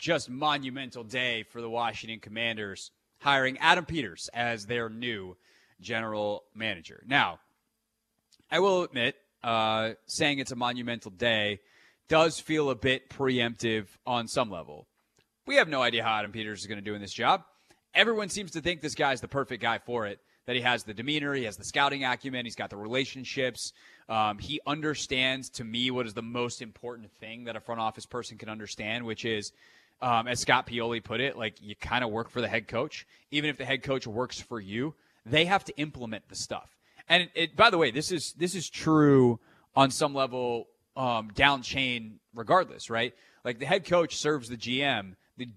just monumental day for the Washington Commanders hiring Adam Peters as their new general manager. Now, I will admit, uh, saying it's a monumental day does feel a bit preemptive on some level. We have no idea how Adam Peters is going to do in this job. Everyone seems to think this guy's the perfect guy for it. That he has the demeanor, he has the scouting acumen, he's got the relationships. Um, he understands, to me, what is the most important thing that a front office person can understand, which is, um, as Scott Pioli put it, like you kind of work for the head coach. Even if the head coach works for you, they have to implement the stuff. And it, it, by the way, this is this is true on some level um, down chain, regardless, right? Like the head coach serves the GM, the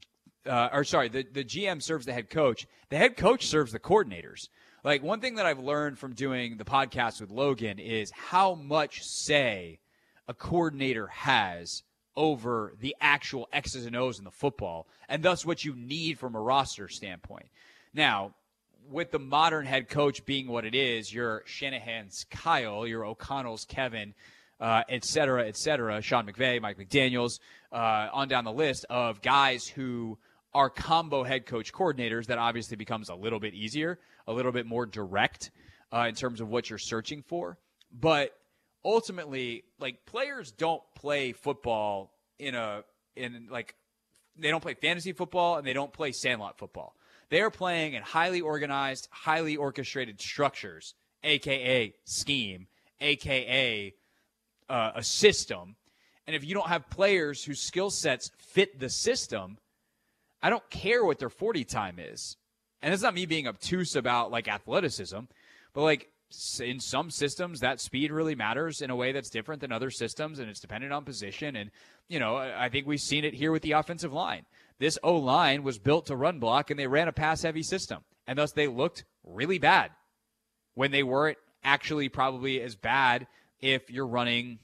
uh, or sorry, the, the GM serves the head coach. The head coach serves the coordinators. Like one thing that I've learned from doing the podcast with Logan is how much say a coordinator has over the actual X's and O's in the football, and thus what you need from a roster standpoint. Now, with the modern head coach being what it is, your Shanahan's Kyle, your O'Connell's Kevin, uh, et cetera, et cetera, Sean McVay, Mike McDaniels, uh, on down the list of guys who are combo head coach coordinators, that obviously becomes a little bit easier, a little bit more direct uh, in terms of what you're searching for. But ultimately, like players don't play football in a in like they don't play fantasy football and they don't play sandlot football. They are playing in highly organized, highly orchestrated structures, aka scheme, aka uh, a system. And if you don't have players whose skill sets fit the system, I don't care what their 40 time is. And it's not me being obtuse about like athleticism, but like in some systems that speed really matters in a way that's different than other systems and it's dependent on position and you know i think we've seen it here with the offensive line this o line was built to run block and they ran a pass heavy system and thus they looked really bad when they weren't actually probably as bad if you're running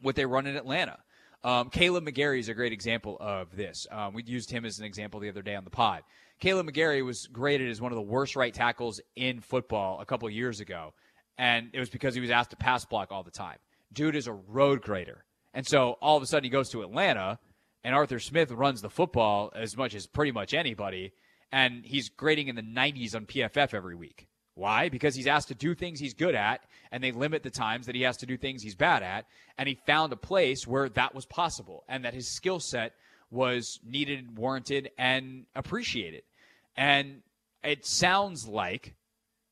what they run in atlanta um, Kaleb McGary is a great example of this. Um, we used him as an example the other day on the pod. Kaleb McGary was graded as one of the worst right tackles in football a couple years ago, and it was because he was asked to pass block all the time. Dude is a road grader, and so all of a sudden he goes to Atlanta, and Arthur Smith runs the football as much as pretty much anybody, and he's grading in the 90s on PFF every week. Why? Because he's asked to do things he's good at, and they limit the times that he has to do things he's bad at. And he found a place where that was possible, and that his skill set was needed, warranted, and appreciated. And it sounds like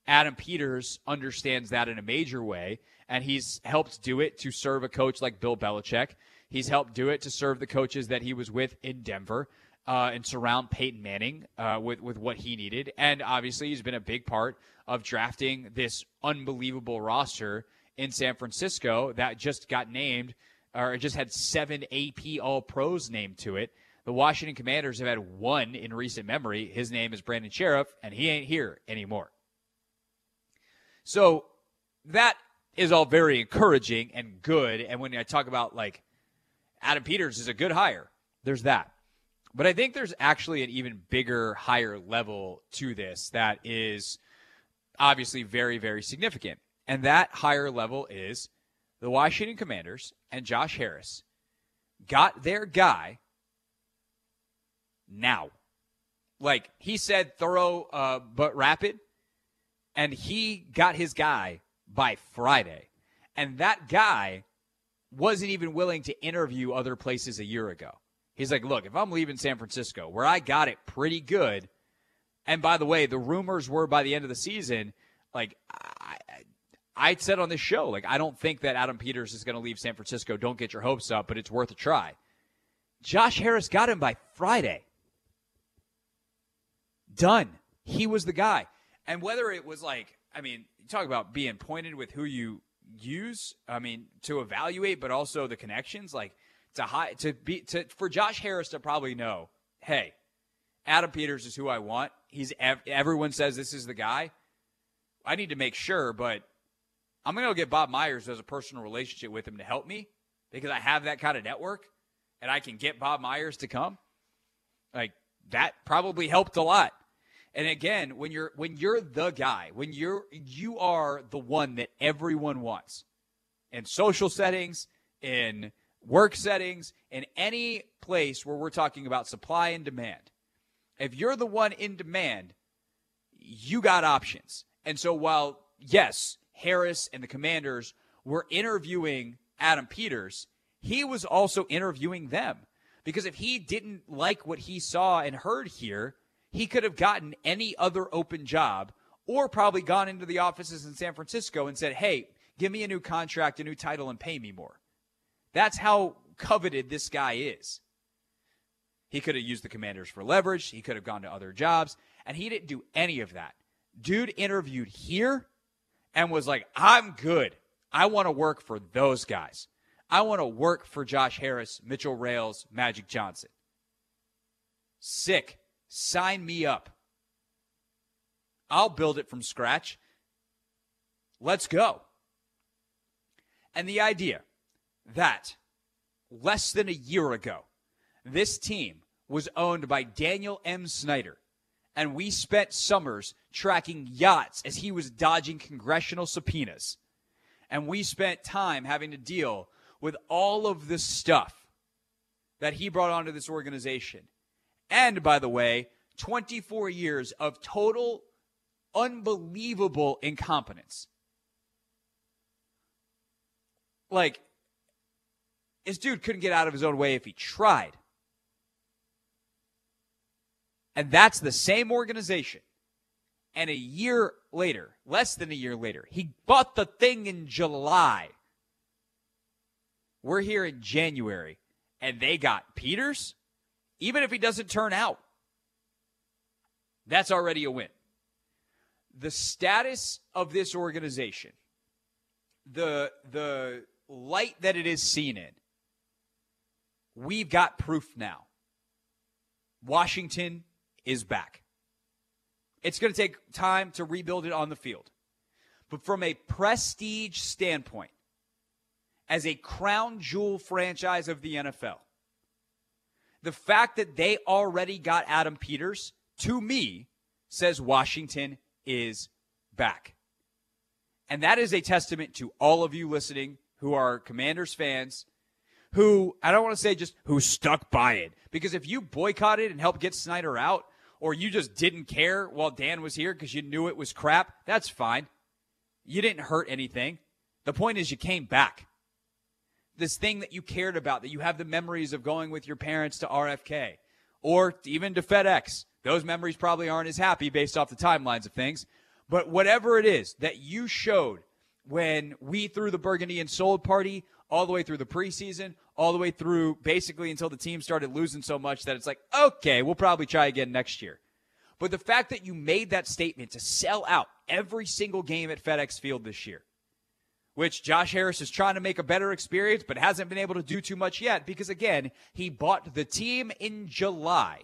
Adam Peters understands that in a major way, and he's helped do it to serve a coach like Bill Belichick. He's helped do it to serve the coaches that he was with in Denver. Uh, and surround Peyton Manning uh, with with what he needed, and obviously he's been a big part of drafting this unbelievable roster in San Francisco that just got named or it just had seven AP All Pros named to it. The Washington Commanders have had one in recent memory. His name is Brandon Scherff, and he ain't here anymore. So that is all very encouraging and good. And when I talk about like Adam Peters is a good hire, there's that. But I think there's actually an even bigger, higher level to this that is obviously very, very significant. And that higher level is the Washington Commanders and Josh Harris got their guy now. Like he said, thorough uh, but rapid. And he got his guy by Friday. And that guy wasn't even willing to interview other places a year ago. He's like, look, if I'm leaving San Francisco, where I got it pretty good, and by the way, the rumors were by the end of the season, like I, said on this show, like I don't think that Adam Peters is going to leave San Francisco. Don't get your hopes up, but it's worth a try. Josh Harris got him by Friday. Done. He was the guy. And whether it was like, I mean, you talk about being pointed with who you use, I mean, to evaluate, but also the connections, like to high to be to for Josh Harris to probably know, hey, Adam Peters is who I want. He's everyone says this is the guy. I need to make sure, but I'm going to go get Bob Myers as a personal relationship with him to help me because I have that kind of network and I can get Bob Myers to come. Like that probably helped a lot. And again, when you're when you're the guy, when you're you are the one that everyone wants in social settings, in work settings, in any place where we're talking about supply and demand. If you're the one in demand, you got options. And so while, yes, Harris and the commanders were interviewing Adam Peters, he was also interviewing them. Because if he didn't like what he saw and heard here, he could have gotten any other open job or probably gone into the offices in San Francisco and said, hey, give me a new contract, a new title, and pay me more. That's how coveted this guy is. He could have used the commanders for leverage. He could have gone to other jobs, and he didn't do any of that. Dude interviewed here and was like, I'm good. I want to work for those guys. I want to work for Josh Harris, Mitchell Rales, Magic Johnson. Sick. Sign me up. I'll build it from scratch. Let's go. And the idea that less than a year ago, this team was owned by Daniel M. Snyder, and we spent summers tracking yachts as he was dodging congressional subpoenas. And we spent time having to deal with all of the stuff that he brought onto this organization. And by the way, 24 years of total unbelievable incompetence. Like, this dude couldn't get out of his own way if he tried. And that's the same organization. And a year later, less than a year later, he bought the thing in July. We're here in January, and they got Peters, even if he doesn't turn out. That's already a win. The status of this organization, the the light that it is seen in, we've got proof now. Washington is back. It's going to take time to rebuild it on the field. But from a prestige standpoint, as a crown jewel franchise of the NFL, the fact that they already got Adam Peters, to me, says Washington is back. And that is a testament to all of you listening who are Commanders fans who I don't want to say just who stuck by it because if you boycotted and helped get Snyder out or you just didn't care while Dan was here because you knew it was crap, that's fine. You didn't hurt anything. The point is you came back. This thing that you cared about, that you have the memories of going with your parents to RFK or even to FedEx. Those memories probably aren't as happy based off the timelines of things. But whatever it is that you showed when we threw the Burgundy and Gold party all the way through the preseason, all the way through basically until the team started losing so much that it's like, okay, we'll probably try again next year. But the fact that you made that statement to sell out every single game at FedEx Field this year, which Josh Harris is trying to make a better experience, but hasn't been able to do too much yet because, again, he bought the team in July.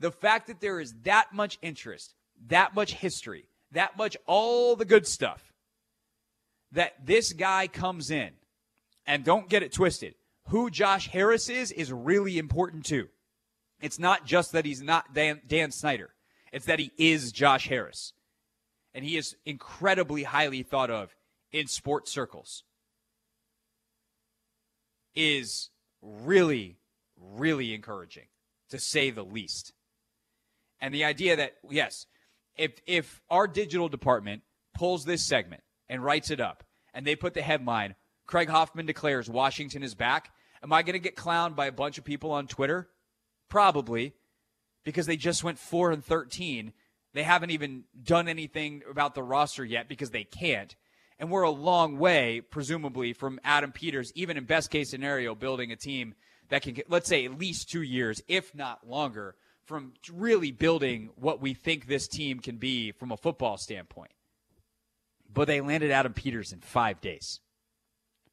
The fact that there is that much interest, that much history, that much all the good stuff, that this guy comes in and don't get it twisted. Who Josh Harris is is really important too. It's not just that he's not Dan, Dan Snyder. It's that he is Josh Harris. And he is incredibly highly thought of in sports circles. Is really, really encouraging, to say the least. And the idea that, yes, if, if our digital department pulls this segment and writes it up and they put the headline, Craig Hoffman declares Washington is back. Am I going to get clowned by a bunch of people on Twitter? Probably, because they just went 4 and 13. They haven't even done anything about the roster yet because they can't. And we're a long way, presumably, from Adam Peters, even in best case scenario, building a team that can let's say, at least two years, if not longer, from really building what we think this team can be from a football standpoint. But they landed Adam Peters in five days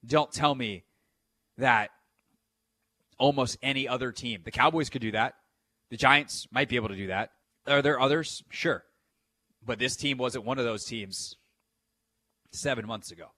don't tell me that almost any other team, the Cowboys could do that. The Giants might be able to do that. Are there others? Sure. But this team wasn't one of those teams seven months ago.